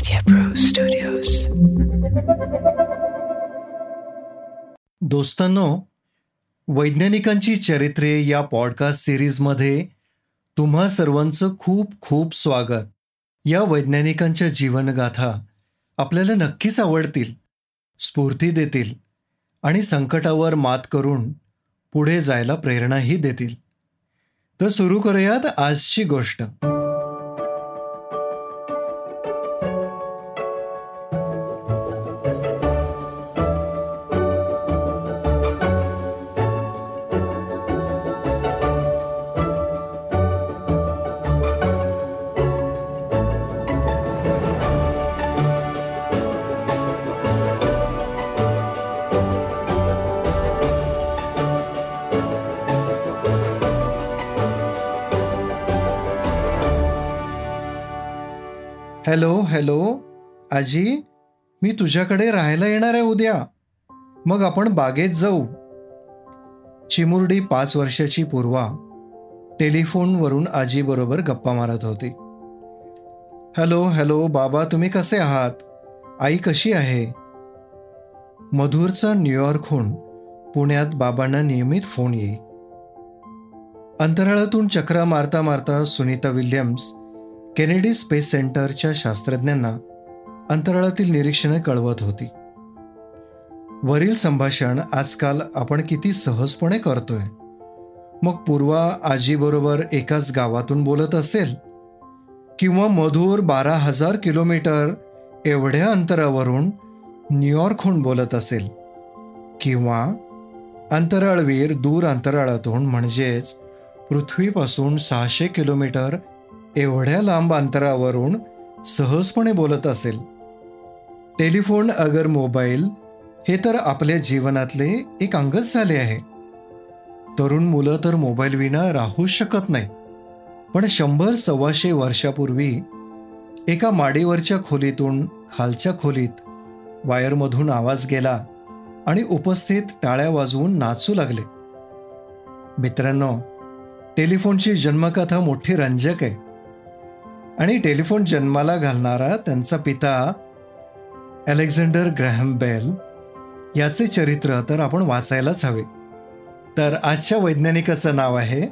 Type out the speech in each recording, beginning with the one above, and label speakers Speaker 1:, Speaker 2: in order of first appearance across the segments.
Speaker 1: Media Pro Studios.
Speaker 2: दोस्तांनो वैज्ञानिकांची चरित्रे या podcast सिरीजमध्ये तुम्हा सर्वांचं खूप खूप स्वागत. या वैज्ञानिकांच्या जीवनगाथा आपल्याला नक्कीच आवडतील स्फूर्ती देतील आणि संकटावर मात करून पुढे जायला प्रेरणाही देतील. तर सुरू करूयात आजची गोष्ट. Hello hello. आजी मी तुझ्याकडे राहायला येणार आहे उद्या. मग आपण बागेत जाऊ. चिमुरडी पाच वर्षाची पूर्वा टेलिफोनवरून आजीबरोबर गप्पा मारत होती. हॅलो हॅलो बाबा तुम्ही कसे आहात? आई कशी आहे? मधुरचा न्यूयॉर्कहून पुण्यात बाबांना नियमित फोन येई अंतराळातून चक्रा मारता मारता सुनीता विल्यम्स केनेडी स्पेस सेंटरच्या शास्त्रज्ञांना अंतराळातील निरीक्षणे कळवत होती. वरील संभाषण आजकाल आपण किती सहजपणे करतोय. मग पूर्वा आजीबरोबर एकाच गावातून बोलत असेल? किंवा मधुर बारा हजार किलोमीटर एवढ्या अंतरावरून न्यूयॉर्कहून बोलत असेल? किंवा अंतराळवीर दूर अंतराळातून म्हणजेच पृथ्वीपासून सहाशे किलोमीटर एवढ्या लांब अंतरावरून सहजपणे बोलत असेल. टेलिफोन अगर मोबाईल हे तर आपल्या जीवनातले एक अंगच झाले आहे. तरुण मुलं तर मोबाईल विना राहूच शकत नाही. पण शंभर सव्वाशे वर्षापूर्वी एका माडीवरच्या खोलीतून खालच्या खोलीत वायरमधून आवाज गेला आणि उपस्थित टाळ्या वाजवून नाचू लागले. मित्रांनो टेलिफोनची जन्मकथा मोठी रंजक आहे. आणि टेलिफोन जन्माला घालणारा त्यांचा पिता अलेक्झांडर ग्रॅहम बेल याचे चरित्र तर आपण वाचायलाच हवे. तर आजच्या वैज्ञानिकाचं नाव आहे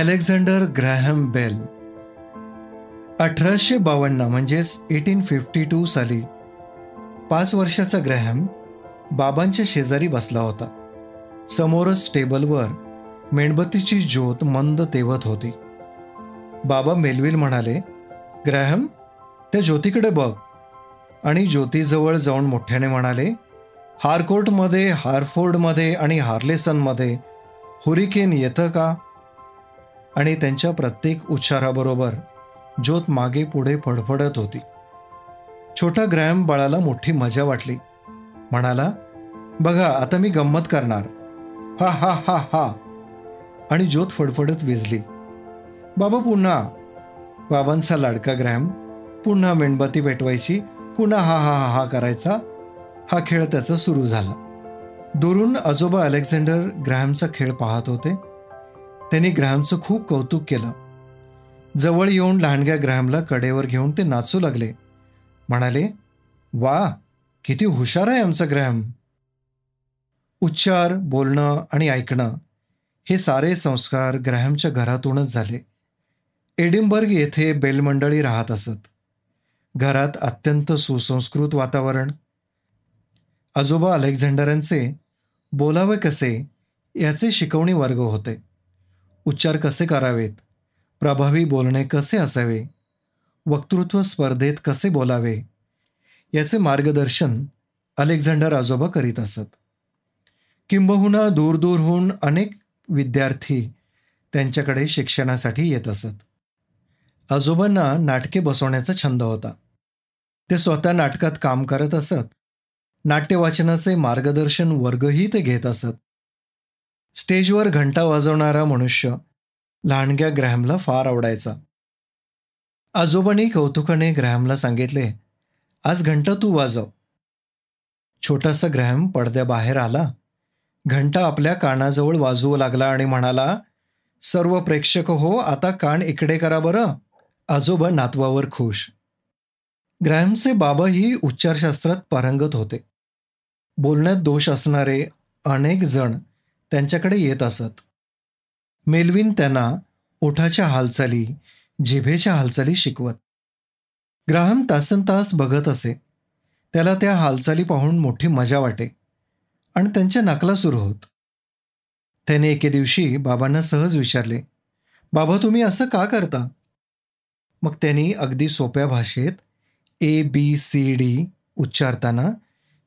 Speaker 2: अलेक्झांडर ग्रॅहम बेल. अठराशे बावन्न म्हणजेच एटीन फिफ्टी टू साली पाच वर्षाचा ग्रॅहम बाबांच्या शेजारी बसला होता. समोरच टेबलवर मेणबत्तीची ज्योत मंद तेवत होती. बाबा मेलविल म्हणाले ग्रॅहम त्या ज्योतीकडे बघ. आणि ज्योतीजवळ जाऊन मोठ्याने म्हणाले हारकोर्टमध्ये हारफोर्डमध्ये आणि हार्लेसनमध्ये हुरिकेन येतं का? आणि त्यांच्या प्रत्येक उच्चाराबरोबर ज्योत मागे पुढे फडफडत होती. छोटा ग्रॅम बाळाला मोठी मजा वाटली. म्हणाला बघा आता मी गंमत करणार. हा हा हा हा. आणि ज्योत फडफडत विजली. बाबा पुन्हा बाबांचा लाडका ग्रॅम पुन्हा मेणबत्ती पेटवायची पुन्हा हा हा हा हा करायचा हा खेळ त्याचा सुरू झाला. दुरून आजोबा अलेक्झांडर ग्रॅमचा खेळ पाहत होते. त्यांनी ग्रॅमचं खूप कौतुक केलं. जवळ येऊन लहानग्या ग्रॅमला कडेवर घेऊन ते नाचू लागले. म्हणाले वा किती हुशार आहे आमचा ग्रॅम. उच्चार बोलणं आणि ऐकणं हे सारे संस्कार ग्रॅमच्या घरातूनच झाले. एडिनबर्ग येथे बेलमंडळी राहत असत. घरात अत्यंत सुसंस्कृत वातावरण. आजोबा अलेक्झांडरांचे बोलावे कसे याचे शिकवणी वर्ग होते. उच्चार कसे करावेत? प्रभावी बोलणे कसे असावे? वक्तृत्व स्पर्धेत कसे बोलावे? याचे मार्गदर्शन अलेक्झांडर आजोबा करीत असत. किंबहुना दूरदूरहून अनेक विद्यार्थी त्यांच्याकडे शिक्षणासाठी येत असत. आजोबांना नाटके बसवण्याचा छंद होता. ते स्वतः नाटकात काम करत असत. नाट्यवाचनाचे मार्गदर्शन वर्गही ते घेत असत. स्टेजवर घंटा वाजवणारा मनुष्य लहानग्या ग्रॅहमला फार आवडायचा. आजोबांनी कौतुकाने ग्रॅहमला सांगितले आज घंटा तू वाजव. छोटासा ग्रॅहम पडद्याबाहेर आला. घंटा आपल्या कानाजवळ वाजवू लागला आणि म्हणाला सर्व प्रेक्षक हो आता कान इकडे करा बरं. आजोबा नातवावर खुश. ग्रॅमचे बाबाही उच्चारशास्त्रात पारंगत होते. बोलण्यात दोष असणारे अनेक जण त्यांच्याकडे येत असत. मेलविन त्यांना ओठाच्या हालचाली जिभेच्या हालचाली शिकवत. ग्राहम तासन तास बघत असे. त्याला त्या हालचाली पाहून मोठी मजा वाटे आणि त्यांच्या नकला सुरू होत. त्याने एके दिवशी बाबांना सहज विचारले बाबा तुम्ही असं का करता? मग त्यांनी अगदी सोप्या भाषेत ए बी सी डी उच्चारताना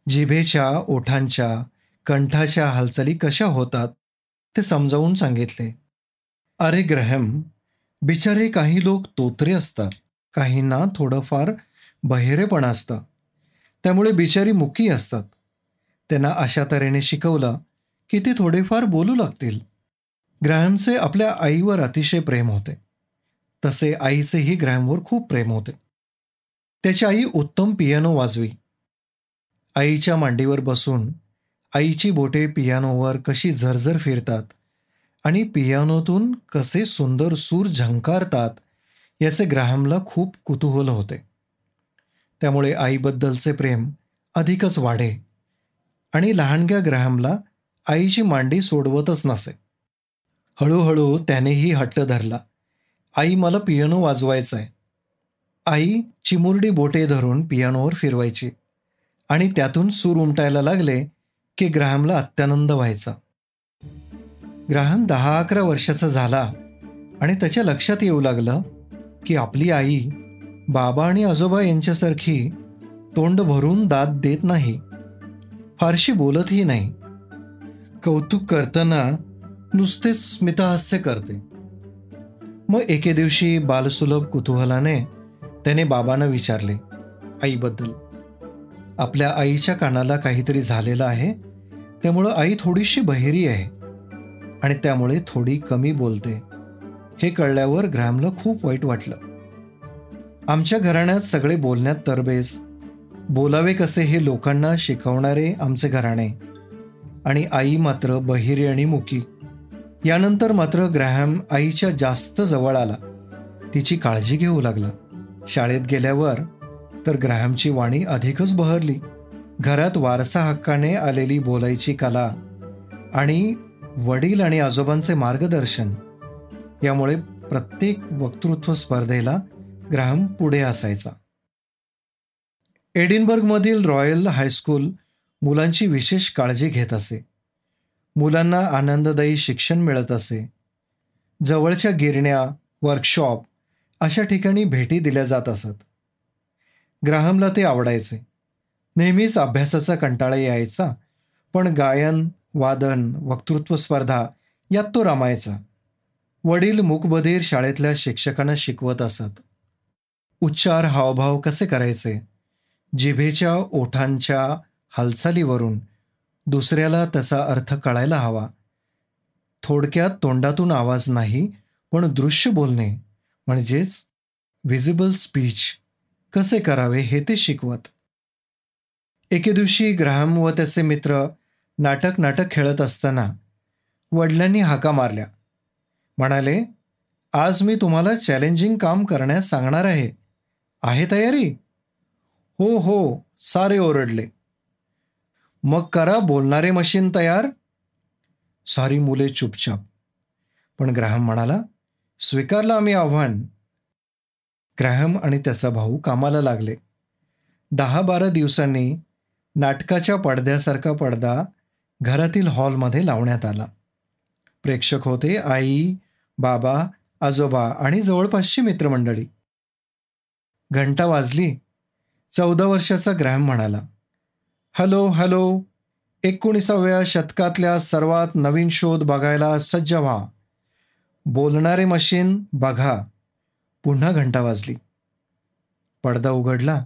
Speaker 2: जिभेच्या ओठांच्या कंठाच्या हालचाली कशा होतात ते समजावून सांगितले. अरे ग्रहम बिचारे काही लोक तोत्रे असतात काहींना थोडंफार बहिरेपण असतं त्यामुळे बिचारी मुकी असतात. त्यांना अशा तऱ्हेने शिकवलं की ते थोडेफार बोलू लागतील. ग्रहमचे आपल्या आईवर अतिशय प्रेम होते. तसे आईचेही ग्रॅमवर खूप प्रेम होते. त्याची आई उत्तम पियानो वाजवी. आईच्या मांडीवर बसून आईची बोटे पियानोवर कशी झरझर फिरतात आणि पियानोतून कसे सुंदर सूर झंकारतात याचे ग्रॅहमला खूप कुतूहल होते. त्यामुळे आईबद्दलचे प्रेम अधिकच वाढे आणि लहानग्या ग्रॅहमला आईची मांडी सोडवतच नसे. हळूहळू त्यानेही हट्ट धरला. आई मला पियानो वाजवायचा आहे. आई चिमुरडी बोटे धरून पियानोवर फिरवायची. आणि त्यातून सूर उमटायला लागले की ग्राहमला अत्यानंद व्हायचा. ग्राहम दहा अकरा वर्षाचा झाला आणि त्याच्या लक्षात येऊ लागलं की आपली आई बाबा आणि आजोबा यांच्यासारखी तोंड भरून दाद देत नाही. फारशी बोलतही नाही. कौतुक करताना नुसतेच स्मितहास्य करते. मग एके दिवशी बालसुलभ कुतूहलाने त्याने बाबांना विचारले आईबद्दल आपल्या आईच्या कानाला काहीतरी झालेलं आहे? त्यामुळं आई थोडीशी बहिरी आहे आणि त्यामुळे थोडी कमी बोलते. हे कळल्यावर ग्रॅमला खूप वाईट वाटलं. आमच्या घराण्यात सगळे बोलण्यात तरबेज. बोलावे कसे हे लोकांना शिकवणारे आमचे घराणे. आणि आई मात्र बहिरी आणि मुकी. यानंतर मात्र ग्रॅहम आईच्या जास्त जवळ आला. तिची काळजी घेऊ लागला. शाळेत गेल्यावर तर ग्रॅहमची वाणी अधिकच बहरली. घरात वारसा हक्काने आलेली बोलायची कला आणि वडील आणि आजोबांचे मार्गदर्शन यामुळे प्रत्येक वक्तृत्व स्पर्धेला ग्राहम पुढे असायचा. एडिनबर्गमधील रॉयल हायस्कूल मुलांची विशेष काळजी घेत असे. मुलांना आनंददायी शिक्षण मिळत असे. जवळच्या गिरण्या वर्कशॉप अशा ठिकाणी भेटी दिल्या जात असत. ग्राहमला ते आवडायचे. नेहमीच अभ्यासाचा कंटाळा यायचा पण गायन वादन वक्तृत्व स्पर्धा यात तो रमायचा. वडील मूकबधीर शाळेतल्या शिक्षकांना शिकवत असत. उच्चार हावभाव कसे करायचे? जिभेच्या ओठांच्या हालचालीवरून दुसऱ्याला त्याचा अर्थ कळायला हवा. थोडक्यात तोंडातून आवाज नाही पण दृश्य बोलणे म्हणजेच व्हिजिबल स्पीच कसे करावे हे ते शिकवत. एके दिवशी ग्राहम व त्याचे मित्र नाटक नाटक खेळत असताना वडिलांनी हाका मारल्या. म्हणाले आज मी तुम्हाला चॅलेंजिंग काम करण्यास सांगणार आहे. आहे तयारी? हो हो सारे ओरडले. मग करा बोलणारे मशीन तयार. सारी मुले चुपचाप. पण ग्राहम म्हणाला स्वीकारलं आम्ही आव्हान. ग्रहम आणि त्याचा भाऊ कामाला लागले. दहा बारा दिवसांनी नाटकाच्या पडद्यासारखा पडदा घरातील हॉलमध्ये लावण्यात आला. प्रेक्षक होते आई बाबा आजोबा आणि जवळपासची मित्रमंडळी. घंटा वाजली. चौदा वर्षाचा ग्रहम म्हणाला हॅलो हॅलो. एकोणीसाव्या शतकातल्या सर्वात नवीन शोध बघायला सज्ज व्हा. बोलणारे मशीन बघा. पुन्हा घंटा वाजली. पडदा उघडला.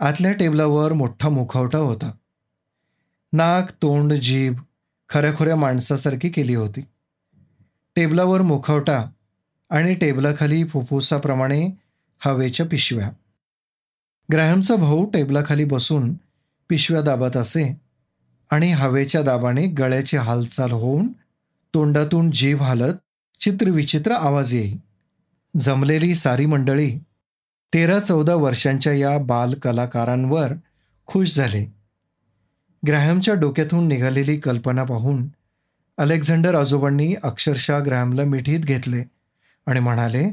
Speaker 2: आतल्या टेबलावर मोठा मुखवटा होता. नाक तोंड जीभ खऱ्याखुऱ्या माणसासारखी केली होती. टेबलावर मुखवटा आणि टेबलाखाली फुफ्फुसाप्रमाणे हवेच्या पिशव्या. ग्रॅहमचा भाऊ टेबलाखाली बसून पिशव्या दाबत असे आणि हवेच्या दाबाने गळ्याची हालचाल होऊन तोंडातून जीव हालत चित्रविचित्र आवाज येई. जमलेली सारी मंडळी तेरा चौदा वर्षांच्या या बाल कलाकारांवर खुश झाले. ग्रॅहमच्या डोक्यातून निघालेली कल्पना पाहून अलेक्झांडर आजोबांनी अक्षरशः ग्रॅहमला मिठीत घेतले आणि म्हणाले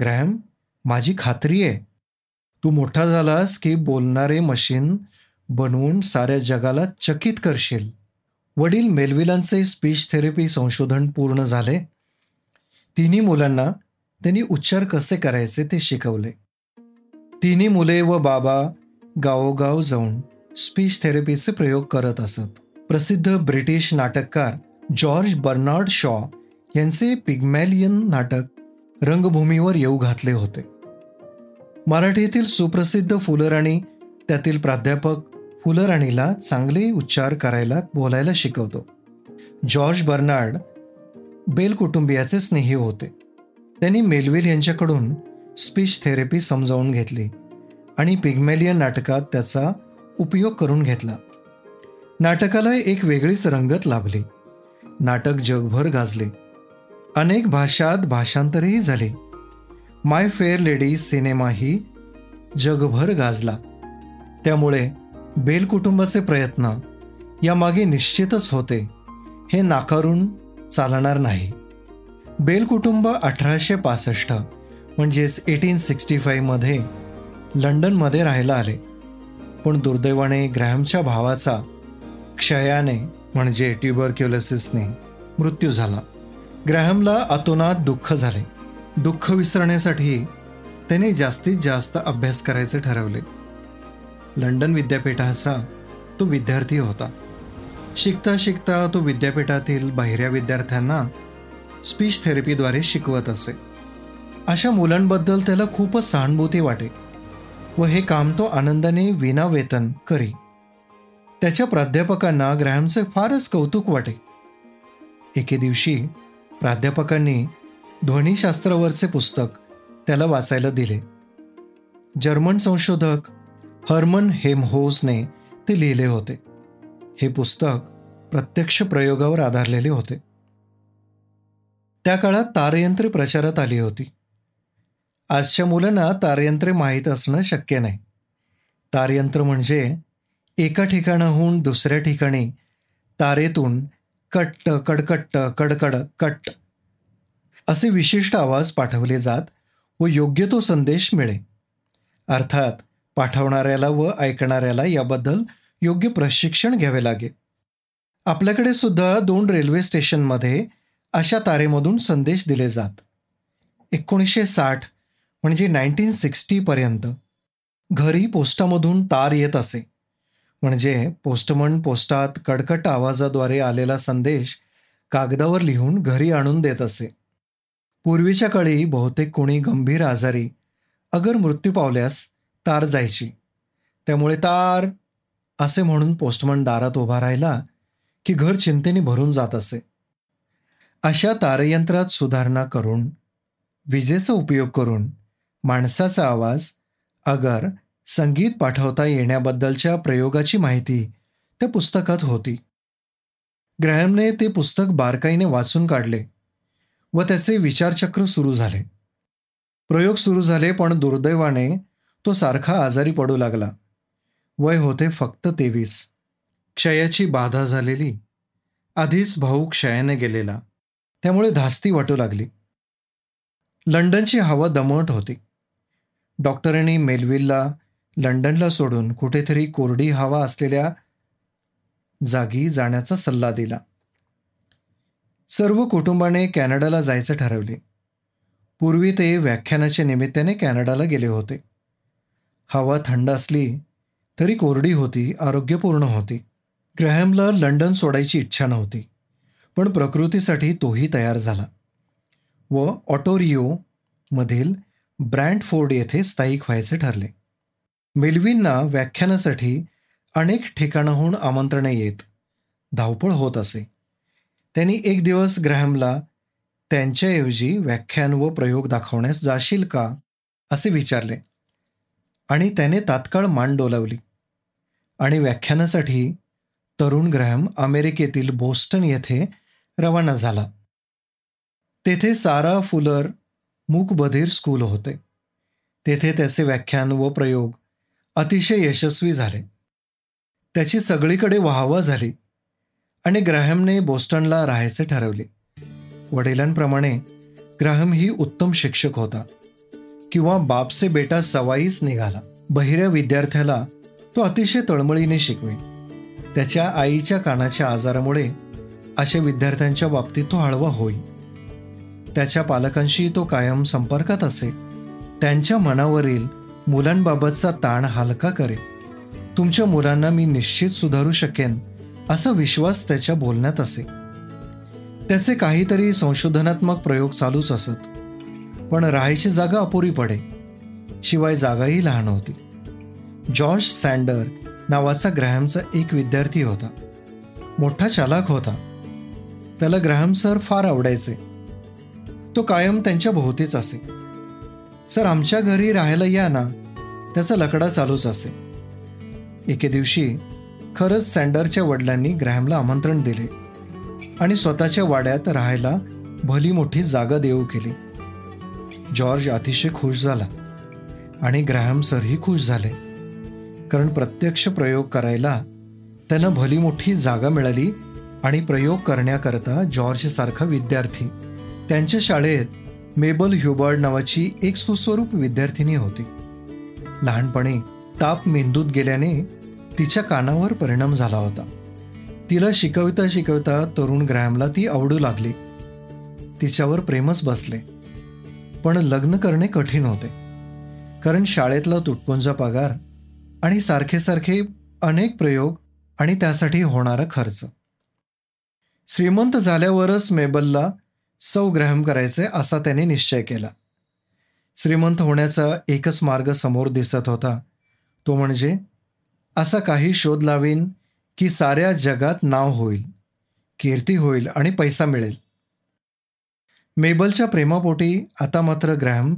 Speaker 2: ग्रॅहम माझी खात्री आहे. तू मोठा झालास की बोलणारे मशीन बनवून साऱ्या जगाला चकित करशील. वडील मेलविलांचे स्पीच थेरपी संशोधन पूर्ण झाले. तिन्ही मुलांना त्यांनी उच्चार कसे करायचे ते शिकवले. तिन्ही मुले व बाबा गावोगाव जाऊन स्पीच थेरपीचे प्रयोग करत असत. प्रसिद्ध ब्रिटिश नाटककार जॉर्ज बर्नार्ड शॉ यांचे पिग्मॅलियन नाटक रंगभूमीवर येऊ घातले होते. मराठीतील सुप्रसिद्ध फुलराणी त्यातील प्राध्यापक फुलराणीला चांगले उच्चार करायला बोलायला शिकवतो. जॉर्ज बर्नार्ड बेल कुटुंबियाचे स्नेही होते. त्यांनी मेलविल यांच्याकडून स्पीच थेरपी समजावून घेतली आणि पिग्मेलियन नाटकात त्याचा उपयोग करून घेतला. नाटकाला एक वेगळीच रंगत लाभली. नाटक जगभर गाजले. अनेक भाषात भाषांतरही झाले. माय फेअर लेडी सिनेमाही जगभर गाजला. त्यामुळे बेल कुटुंबाचे प्रयत्न यामागे निश्चितच होते. हे नाकारून चालणार नाही. बेल कुटुंब अठराशे पासष्ट म्हणजेच एटीन सिक्स्टी फाईव्हमध्ये लंडनमध्ये राहायला आले. पण दुर्दैवाने ग्रॅहमच्या भावाचा क्षयाने म्हणजे ट्युबरक्युलोसिसने मृत्यू झाला. ग्रॅहमला अतोनात दुःख झाले. दुःख विसरण्यासाठी त्याने जास्तीत जास्त अभ्यास करायचे ठरवले. लंडन विद्यापीठाचा तो विद्यार्थी होता. शिकता शिकता तो विद्यापीठातील बाहेऱ्या विद्यार्थ्यांना स्पीच थेरपीद्वारे शिकवत असे. अशा मुलांबद्दल त्याला खूपच सहानुभूती वाटे व हे काम तो आनंदाने विनावेतन करी. त्याच्या प्राध्यापकांना ग्रॅमचे फारच कौतुक वाटे. एके दिवशी प्राध्यापकांनी ध्वनिशास्त्रावरचे पुस्तक त्याला वाचायला दिले. जर्मन संशोधक हर्मन हेमहोसने ते लिहिले होते. हे पुस्तक प्रत्यक्ष प्रयोगावर आधारलेले होते. त्या काळात तारयंत्रे प्रचारात आली होती. आजच्या मुलांना तारयंत्रे माहीत असणं शक्य नाही. तारयंत्र म्हणजे एका ठिकाणाहून दुसऱ्या ठिकाणी तारेतून कट्ट कडकट्ट कडकड कट्ट असे विशिष्ट आवाज पाठवले जात व योग्य तो संदेश मिळे. अर्थात पाठवणाऱ्याला व ऐकणाऱ्याला याबद्दल योग्य प्रशिक्षण घ्यावे लागे. आपल्याकडे सुद्धा दोन रेल्वे स्टेशनमध्ये अशा तारेमधून संदेश दिले जात. एकोणीसशे साठ म्हणजे नाईन्टीन सिक्स्टीपर्यंत घरी पोस्टामधून तार येत असे. म्हणजे पोस्टमन पोस्टात कडकट आवाजाद्वारे आलेला संदेश कागदावर लिहून घरी आणून देत असे. पूर्वीच्या काळी बहुतेक कोणी गंभीर आजारी अगर मृत्यू पावल्यास तार जायची. त्यामुळे तार असे म्हणून पोस्टमन दारात उभा राहिला की घर चिंतेने भरून जात असे. अशा तारयंत्रात सुधारणा करून विजेचा उपयोग करून माणसाचा आवाज अगर संगीत पाठवता येण्याबद्दलच्या प्रयोगाची माहिती त्या पुस्तकात होती. ग्रॅहमने ते पुस्तक बारकाईने वाचून काढले व त्याचे विचारचक्र सुरू झाले. प्रयोग सुरू झाले पण दुर्दैवाने तो सारखा आजारी पडू लागला. वय होते फक्त तेवीस. क्षयाची बाधा झालेली. आधीच भाऊ क्षयाने गेलेला. त्यामुळे धास्ती वाटू लागली. लंडनची हवा दमट होती. डॉक्टरांनी मेलविलला लंडनला सोडून कुठेतरी कोरडी हवा असलेल्या जागी जाण्याचा सल्ला दिला. सर्व कुटुंबाने कॅनडाला जायचं ठरवले. पूर्वी ते व्याख्यानाच्या निमित्ताने कॅनडाला गेले होते. हवा थंड असली तरी कोरडी होती आरोग्यपूर्ण होती. ग्रॅहमला लंडन सोडायची इच्छा नव्हती पण प्रकृतीसाठी तोही तयार झाला. व ऑटोरिओमधील ब्रँडफोर्ड येथे स्थायिक व्हायचे ठरले. मेलविनना व्याख्यानासाठी अनेक ठिकाणाहून आमंत्रणे येत धावपळ होत असे. त्यांनी एक दिवस ग्रॅहमला त्यांच्याऐवजी व्याख्यान व प्रयोग दाखवण्यास जाशील का असे विचारले. आणि त्याने तात्काळ मान डोलावली. आणि व्याख्यानासाठी तरुण ग्रहम अमेरिकेतील बोस्टन येथे रवाना झाला. तेथे सारा फुलर मूकबधीर स्कूल होते. तेथे त्याचे व्याख्यान व प्रयोग अतिशय यशस्वी झाले. त्याची सगळीकडे वाहवा झाली आणि ग्राहमने बोस्टनला राहायचे ठरवले. वडिलांप्रमाणे ग्राहम ही उत्तम शिक्षक होता. किंवा बापसे बेटा सवाईच निघाला. बहिऱ्या विद्यार्थ्याला तो अतिशय तळमळीने शिकवे त्याच्या आईच्या कानाच्या आजारामुळे अशा विद्यार्थ्यांच्या बाबतीत तो हळवा होई त्याच्या पालकांशी तो कायम संपर्कात असे त्यांच्या मनावरील मुलांबाबतचा ताण हलका करे तुमच्या मुलांना मी निश्चित सुधारू शकेन असा विश्वास त्याच्या बोलण्यात असे त्याचे काहीतरी संशोधनात्मक प्रयोग चालूच असत. पण राहायची जागा अपुरी पडे शिवाय जागाही लहान होती. जॉर्ज सँडर नावाचा ग्रॅहमचा एक विद्यार्थी होता. मोठा चालाक होता. त्याला ग्रॅहम सर फार आवडायचे. तो कायम त्यांच्या भोवतीच असे. सर आमच्या घरी राहायला या ना. त्याचा लकडा चालूच असे. एके दिवशी खरंच सँडरच्या वडिलांनी ग्रॅहमला आमंत्रण दिले आणि स्वतःच्या वाड्यात राहायला भली मोठी जागा देऊ केली. जॉर्ज अतिशय खुश झाला आणि ग्रॅहम सरही खुश झाले. कारण प्रत्यक्ष प्रयोग करायला त्यांना भली मोठी जागा मिळाली आणि प्रयोग करण्याकरता जॉर्जसारखा विद्यार्थी. त्यांच्या शाळेत मेबल ह्युबर्ड नावाची एक सुस्वरूप विद्यार्थिनी होती. लहानपणी ताप मेंदूत गेल्याने तिच्या कानावर परिणाम झाला होता. तिला शिकवता शिकवता तरुण ग्रॅमला ती आवडू लागली. तिच्यावर प्रेमच बसले. पण लग्न करणे कठीण होते. कारण शाळेतला तुटपुंजा पगार आणि सारखे सारखे अनेक प्रयोग आणि त्यासाठी होणारा खर्च. श्रीमंत झाल्यावरच मेबलला सौ ग्रहम करायचे असा त्याने निश्चय केला. श्रीमंत होण्याचा एकच मार्ग समोर दिसत होता. तो म्हणजे असा काही शोध लावीन की साऱ्या जगात नाव होईल कीर्ती होईल आणि पैसा मिळेल. मेबलच्या प्रेमापोटी आता मात्र ग्रॅम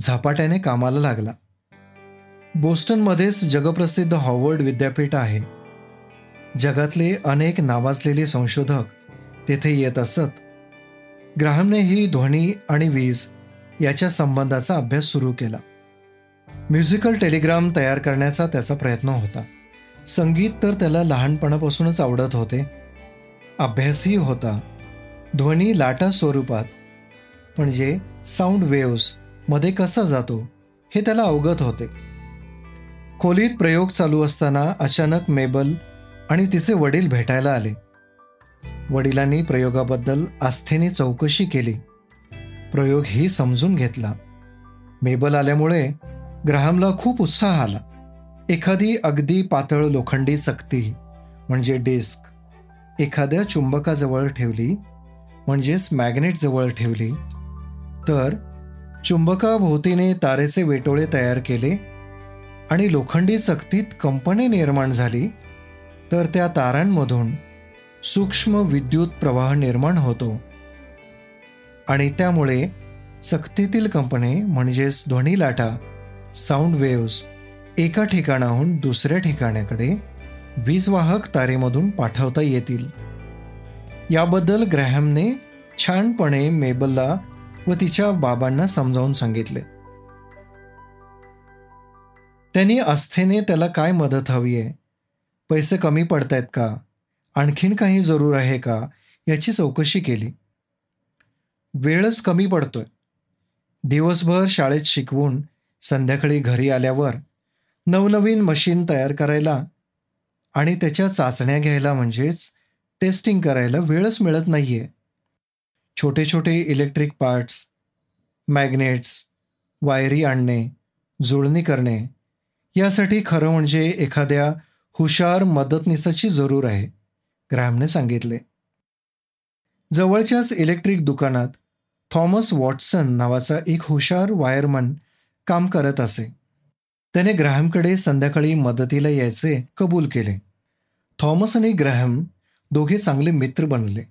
Speaker 2: झपाट्याने कामाला लागला. बोस्टनमध्येच जगप्रसिद्ध हॉवर्ड विद्यापीठ आहे. जगातले अनेक नावाजलेले संशोधक तेथे येत असत. ग्राहमने ही ध्वनी आणि वीज याच्या संबंधाचा अभ्यास सुरू केला. म्युझिकल टेलिग्राम तयार करण्याचा त्याचा प्रयत्न होता. संगीत तर त्याला लहानपणापासूनच आवडत होते. अभ्यासही होता. ध्वनी लाटा स्वरूपात म्हणजे साऊंड वेव्समध्ये कसा जातो हे त्याला अवगत होते. खोलीत प्रयोग चालू असताना अचानक मेबल आणि तिचे वडील भेटायला आले. वडिलांनी प्रयोगाबद्दल आस्थेने चौकशी केली. प्रयोग ही समजून घेतला. मेबल आल्यामुळे ग्राहमला खूप उत्साह आला. एखादी अगदी पातळ लोखंडी चकती म्हणजे डिस्क एखाद्या चुंबकाजवळ ठेवली म्हणजेच मॅग्नेट जवळ ठेवली तर चुंबकाभोवतीने तारेचे वेटोळे तयार केले आणि लोखंडी चकतीत कंपनी निर्माण झाली तर त्या तारांमधून सूक्ष्म विद्युत प्रवाह निर्माण होतो. आणि त्यामुळे चकतीतील कंपने म्हणजेच ध्वनी लाटा साऊंड वेव्स एका ठिकाणाहून दुसऱ्या ठिकाणाकडे वीजवाहक तारेमधून पाठवता येतील. याबद्दल ग्रॅहमने छानपणे मेबलला व तिच्या बाबांना समजावून सांगितले. त्यांनी आस्थेने त्याला काय मदत हवी आहे? पैसे कमी पडतायत का? आणखीन काही जरूर आहे का? याची चौकशी केली. वेळच कमी पडतोय. दिवसभर शाळेत शिकवून संध्याकाळी घरी आल्यावर नवनवीन मशीन तयार करायला आणि त्याच्या चाचण्या घ्यायला म्हणजेच टेस्टिंग करायला वेळच मिळत नाहीये. छोटे छोटे इलेक्ट्रिक पार्ट्स मॅग्नेट्स वायरी आणणे जुळणी करणे यासाठी खरं म्हणजे एखाद्या हुशार मदतनीसाची जरूर आहे ग्रॅमने सांगितले. जवळच्याच इलेक्ट्रिक दुकानात थॉमस वॉटसन नावाचा एक हुशार वायरमन काम करत असे. त्याने ग्रॅहमकडे संध्याकाळी मदतीला यायचे कबूल केले. थॉमस आणि ग्रॅहम दोघे चांगले मित्र बनले.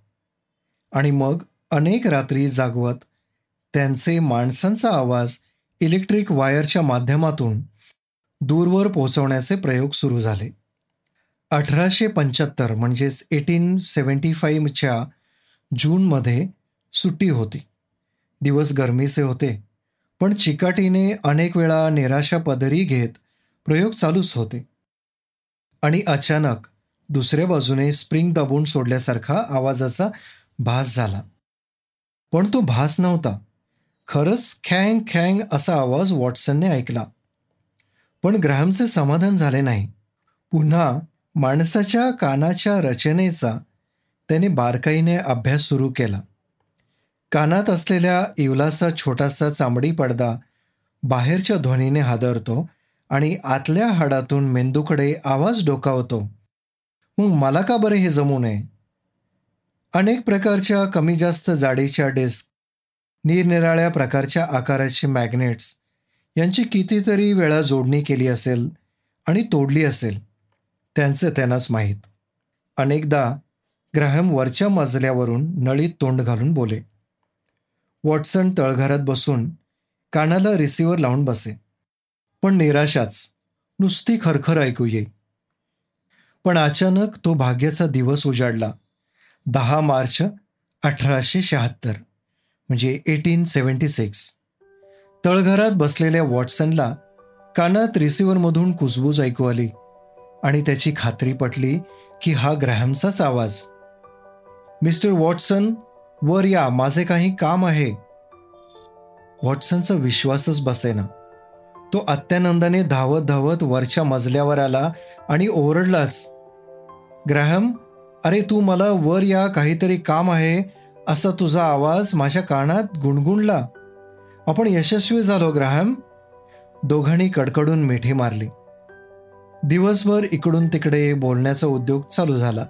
Speaker 2: आणि मग अनेक रात्री जागवत त्यांचे माणसांचा आवाज इलेक्ट्रिक वायरच्या माध्यमातून दूरवर पोहोचवण्याचे प्रयोग सुरू झाले. अठराशे पंच्याहत्तर म्हणजेच एटीन सेवन्टी फाईव्हच्या जूनमध्ये सुट्टी होती. दिवस गरमीचे होते पण चिकाटीने अनेक वेळा निराशा पदरी घेत प्रयोग चालूच होते. आणि अचानक दुसऱ्या बाजूने स्प्रिंग दाबून सोडल्यासारखा आवाजाचा भास झाला. पण तो भास नव्हता. खरंच खँग खँग असा आवाज वॉटसनने ऐकला. पण ग्राहमचे समाधान झाले नाही. पुन्हा माणसाच्या कानाच्या रचनेचा त्याने बारकाईने अभ्यास सुरू केला. कानात असलेल्या इवलासा छोटासा चांबडी पडदा बाहेरच्या ध्वनीने हादरतो आणि आतल्या हाडातून मेंदूकडे आवाज डोकावतो. मग मला का बरे हे जमू नये? अनेक प्रकारच्या कमी जास्त जाडीच्या डेस्क निरनिराळ्या प्रकारच्या आकाराचे मॅग्नेट्स यांची कितीतरी वेळा जोडणी केली असेल आणि तोडली असेल त्यांचं त्यांनाच माहीत. अनेकदा ग्राहम वरच्या मजल्यावरून नळीत तोंड घालून बोले वॉटसन तळघरात बसून कानाला रिसिव्हर लावून बसे. पण निराशाच नुसती खरखर ऐकू येई. पण अचानक तो भाग्याचा दिवस उजाडला. दहा मार्च अठराशे शहात्तर म्हणजे एटीन सेवन्टी सिक्स. तळघरात बसलेल्या वॉटसनला कानात रिसिव्हरमधून कुजबूज ऐकू आली आणि त्याची खात्री पटली की हा ग्रॅहमचाच आवाज. मिस्टर वॉटसन वर या माझे काही काम आहे. वॉटसनचा विश्वासच बसेना. तो अत्यानंदाने धावत धावत वरच्या मजल्यावर आला आणि ओरडलाच. ग्रॅहम अरे तू मला वर या काहीतरी काम आहे असा तुझा आवाज माझ्या कानात गुणगुणला. आपण यशस्वी झालो ग्राहम. दोघांनी कडकडून मिठी मारली. दिवसभर इकडून तिकडे बोलण्याचा उद्योग चालू झाला.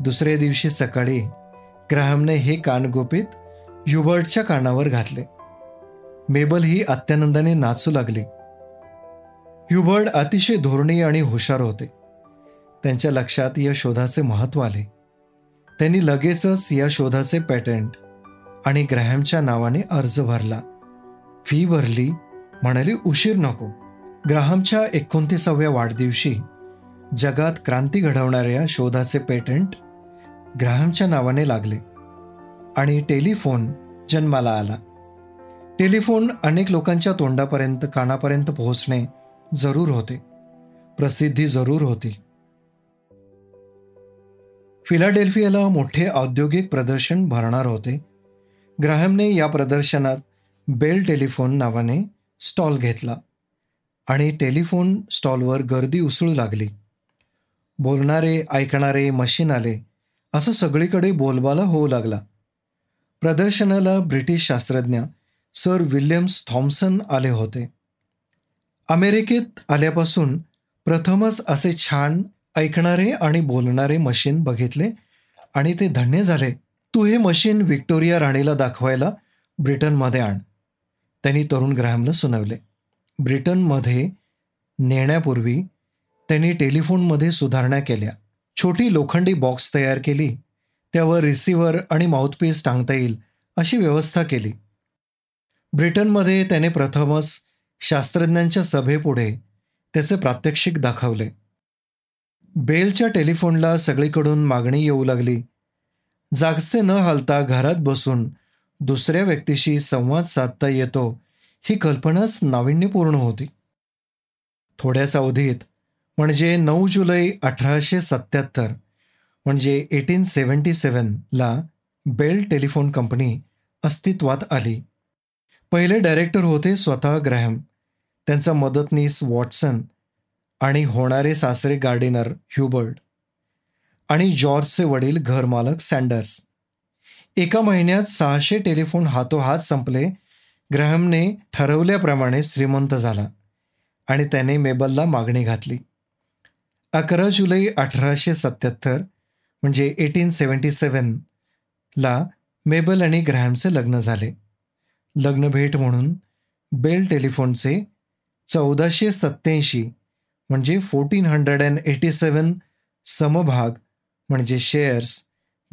Speaker 2: दुसऱ्या दिवशी सकाळी ग्राहमने हे कान गोपित युबर्टच्या कानावर घातले. मेबल ही अत्यानंदाने नाचू लागली. ह्युबर्ड अतिशय धोरणी आणि हुशार होते. त्यांच्या लक्षात या शोधाचे महत्त्व आले. त्यांनी लगेचच या शोधाचे पॅटंट आणि ग्रॅहमच्या नावाने अर्ज भरला. फी भरली म्हणाली उशीर नको. ग्राहमच्या एकोणतीसाव्या वाढदिवशी जगात क्रांती घडवणाऱ्या शोधाचे पेटंट ग्राहमच्या नावाने लागले आणि टेलिफोन जन्माला आला. टेलिफोन अनेक लोकांच्या तोंडापर्यंत कानापर्यंत पोहोचणे जरूर होते. प्रसिद्धी जरूर होती. फिलाडेल्फियाला मोठे औद्योगिक प्रदर्शन भरणार होते. ग्राहमने या प्रदर्शनात बेल टेलिफोन नावाने स्टॉल घेतला आणि टेलिफोन स्टॉलवर गर्दी उसळू लागली. बोलणारे ऐकणारे मशीन आले असं सगळीकडे बोलबाला होऊ लागला. प्रदर्शनाला ब्रिटिश शास्त्रज्ञ सर विल्यम्स थॉम्सन आले होते. अमेरिकेत आल्यापासून प्रथमच असे छान ऐकणारे आणि बोलणारे मशीन बघितले आणि ते धन्य झाले. तू हे मशीन व्हिक्टोरिया राणीला दाखवायला ब्रिटनमध्ये आण. त्यांनी तरुण ग्राहमला सुनावले. ब्रिटनमध्ये नेण्यापूर्वी त्यांनी टेलिफोनमध्ये सुधारणा केल्या. छोटी लोखंडी बॉक्स तयार केली. त्यावर रिसिव्हर आणि माउथपीस टांगता येईल अशी व्यवस्था केली. ब्रिटनमध्ये त्याने प्रथमच शास्त्रज्ञांच्या सभेपुढे त्याचे प्रात्यक्षिक दाखवले. बेलच्या टेलिफोनला सगळीकडून मागणी येऊ लागली. जागसे न हालता घरात बसून दुसऱ्या व्यक्तीशी संवाद साधता येतो ही कल्पनाच नाविन्यपूर्ण होती. थोड्याच अवधीत म्हणजे नऊ जुलै अठराशे सत्याहत्तर म्हणजे एटीन सेवन्टी सेवनला बेल टेलिफोन कंपनी अस्तित्वात आली. पहिले डायरेक्टर होते स्वतः ग्रॅहम. त्यांचा मदतनीस वॉटसन आणि होणारे सासरे गार्डिनर ह्युबर्ट आणि जॉर्जचे वडील घरमालक सँडर्स एका महिन्यात सहाशे टेलिफोन हातोहात संपले. ग्रहमने ठरवल्याप्रमाणे श्रीमंत झाला आणि त्याने मेबलला मागणी घातली. अकरा जुलै अठराशे सत्याहत्तर म्हणजे एटीन सेवन्टी सेवनला मेबल आणि ग्रहमचे लग्न झाले. लग्नभेट म्हणून बेल टेलिफोनचे चौदाशे सत्याऐंशी म्हणजे fourteen hundred and eighty seven समभाग म्हणजे शेअर्स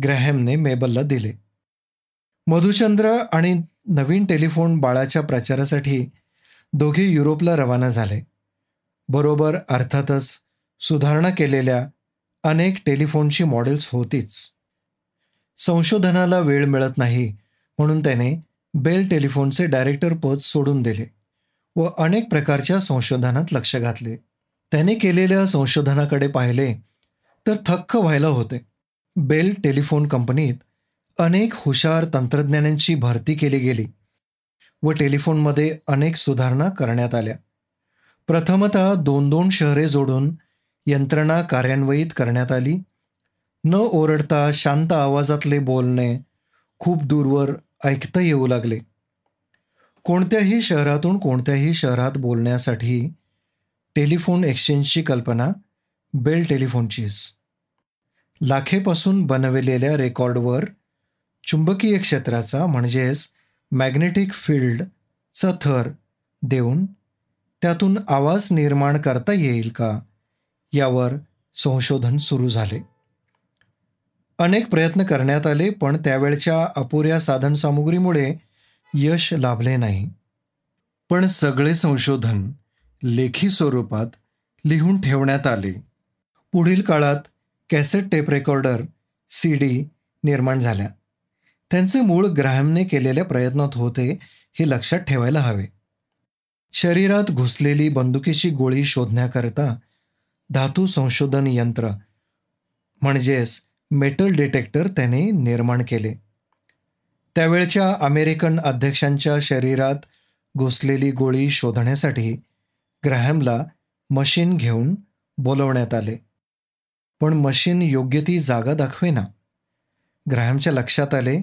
Speaker 2: ग्रॅहमने मेबलला दिले. मधुचंद्र आणि नवीन टेलिफोन बाळाच्या प्रचारासाठी दोघे युरोपला रवाना झाले. बरोबर अर्थातच सुधारणा केलेल्या अनेक टेलिफोनची मॉडेल्स होतीच. संशोधनाला वेळ मिळत नाही म्हणून त्याने बेल टेलिफोनचे डायरेक्टर पद सोडून दिले व अनेक प्रकारच्या संशोधनात लक्ष घातले. त्याने केलेल्या संशोधनाकडे पाहिले तर थक्क व्हायला होते. बेल टेलिफोन कंपनीत अनेक हुशार तंत्रज्ञानांची भरती केली गेली व टेलिफोनमध्ये अनेक सुधारणा करण्यात आल्या. प्रथमतः दोन दोन शहरे जोडून यंत्रणा कार्यान्वित करण्यात आली. न ओरडता शांत आवाजातले बोलणे खूप दूरवर ऐकता येऊ लागले. कोणत्याही शहरातून कोणत्याही शहरात बोलण्यासाठी टेलिफोन एक्सचेंजची कल्पना बेल टेलिफोनचीच लाखेपासून बनविलेल्या रेकॉर्डवर चुंबकीय क्षेत्राचा म्हणजेच मॅग्नेटिक फील्डचा थर देऊन त्यातून आवाज निर्माण करता येईल का यावर संशोधन सुरू झाले. अनेक प्रयत्न करण्यात आले पण त्यावेळच्या अपुऱ्या साधनसामुग्रीमुळे यश लाभले नाही. पण सगळे संशोधन लेखी स्वरूपात लिहून ठेवण्यात आले. पुढील काळात cassette tape recorder C D निर्माण झाल्या. त्यांचे मूळ ग्राहमने केलेल्या प्रयत्नात होते हे लक्षात ठेवायला हवे. शरीरात घुसलेली बंदुकीची गोळी शोधण्याकरिता धातू संशोधन यंत्र म्हणजेच मेटल डिटेक्टर त्याने निर्माण केले. त्यावेळच्या अमेरिकन अध्यक्षांच्या शरीरात घुसलेली गोळी शोधण्यासाठी ग्रॅहमला मशीन घेऊन बोलवण्यात आले. पण मशीन योग्य ती जागा दाखवेना. ग्रॅहमच्या लक्षात आले.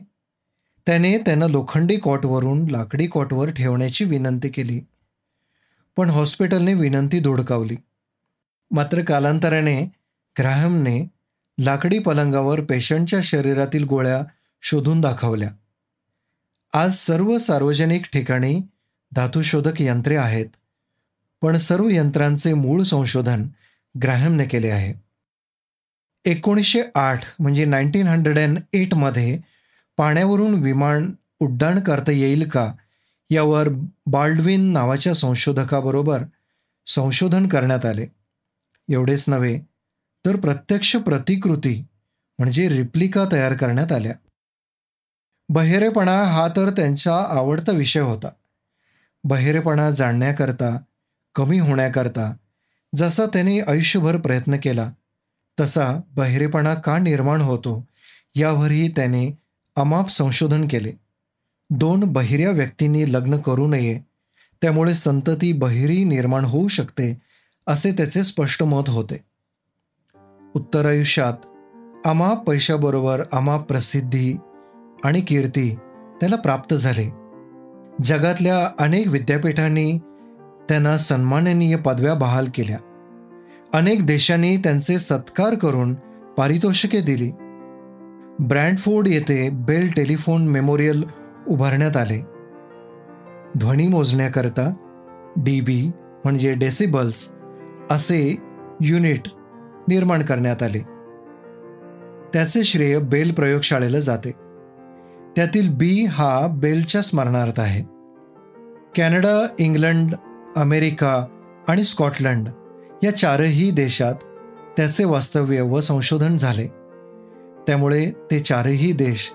Speaker 2: त्याने त्यांना लोखंडी कॉटवरून लाकडी कॉटवर ठेवण्याची विनंती केली. पण हॉस्पिटलने विनंती धुडकावली. मात्र कालांतराने ग्राहमने लाकडी पलंगावर पेशंटच्या शरीरातील गोळ्या शोधून दाखवल्या. आज सर्व सार्वजनिक ठिकाणी धातुशोधक यंत्रे आहेत. पण सर्व यंत्रांचे मूळ संशोधन ग्राहमने केले आहे. एकोणीसशे आठ म्हणजे नाईन्टीन हंड्रेड अँड एटमध्ये पाण्यावरून विमान उड्डाण करता येईल का यावर बाल्डविन नावाच्या संशोधकाबरोबर संशोधन करण्यात आले. एवढेच नव्हे तर प्रत्यक्ष प्रतिकृती म्हणजे रिप्लिका तयार करण्यात आल्या. बहिरेपणा हा तर त्यांचा आवडता विषय होता. बहिरेपणा जाणण्याकरता कमी होण्याकरता जसा त्याने आयुष्यभर प्रयत्न केला तसा बहिरेपणा का निर्माण होतो यावरही त्याने अमाप संशोधन केले. दोन बहिऱ्या व्यक्तींनी लग्न करू नये त्यामुळे संतती बहिरी निर्माण होऊ शकते असे त्याचे स्पष्ट मत होते. उत्तर आयुष्यात अमाप पैशाबरोबर अमाप प्रसिद्धी आणि कीर्ती त्याला प्राप्त झाले. जगातल्या अनेक विद्यापीठांनी त्यांना सन्माननीय पदव्या बहाल केल्या. अनेक देशांनी त्यांचे सत्कार करून पारितोषिके दिली. ब्रँडफोर्ड येथे बेल टेलिफोन मेमोरियल उभारण्यात आले. ध्वनी मोजण्याकरता डी बी म्हणजे डेसिबल्स असे युनिट निर्माण करण्यात आले. त्याचे श्रेय बेल प्रयोगशाळेला जाते. त्यातील बी हा बेलच्या स्मरणार्थ आहे. कॅनडा इंग्लंड अमेरिका आणि स्कॉटलंड या चारही देशात त्याचे वास्तव्य व संशोधन झाले. त्यामुळे ते चारही देश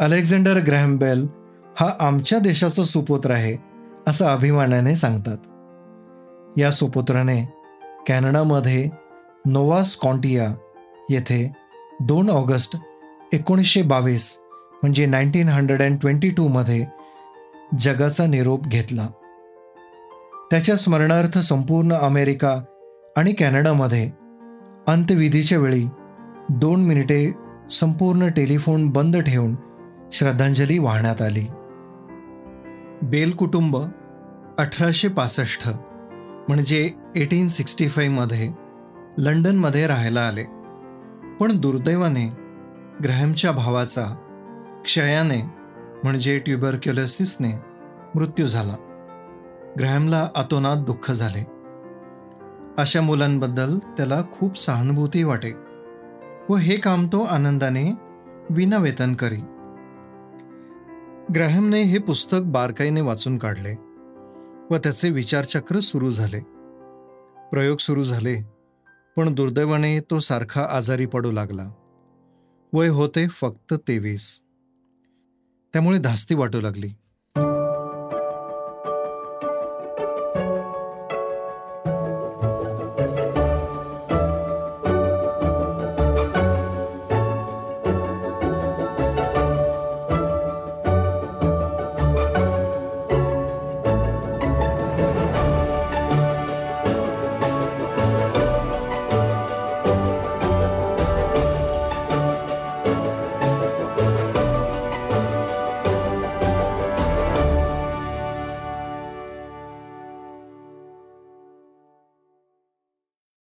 Speaker 2: अलेक्झांडर ग्रॅहम बेल हा आमच्या देशाचा सुपुत्र आहे असं अभिमानाने सांगतात. या सुपुत्राने कॅनडामध्ये नोवा स्कॉन्टिया येथे दोन ऑगस्ट एकोणीसशे बावीस म्हणजे नाईन्टीन हंड्रेड अँड ट्वेंटी टूमध्ये जगाचा निरोप घेतला. त्याच्या स्मरणार्थ संपूर्ण अमेरिका आणि कॅनडामध्ये अंत्यविधीच्या वेळी दोन मिनिटे संपूर्ण टेलिफोन बंद ठेवून श्रद्धांजली वाहण्यात आली. बेल कुटुंब अठराशे पासष्ट म्हणजे एटीन सिक्स्टी फाईव्हमध्ये लंडनमध्ये राहायला आले. पण दुर्दैवाने ग्रहमच्या भावाचा क्षयाने म्हणजे ट्युबरक्युलोसिसने मृत्यू झाला. ग्रॅमला अतोनात दुःख झाले. अशा मुलांबद्दल त्याला खूप सहानुभूती वाटे व हे काम तो आनंदाने विनावेतन करी. ग्रॅहमने हे पुस्तक बारकाईने वाचून काढले व त्याचे विचारचक्र सुरू झाले. प्रयोग सुरू झाले पण दुर्दैवाने तो सारखा आजारी पडू लागला. वय होते फक्त तेवीस. त्यामुळे धास्ती वाटू लागली.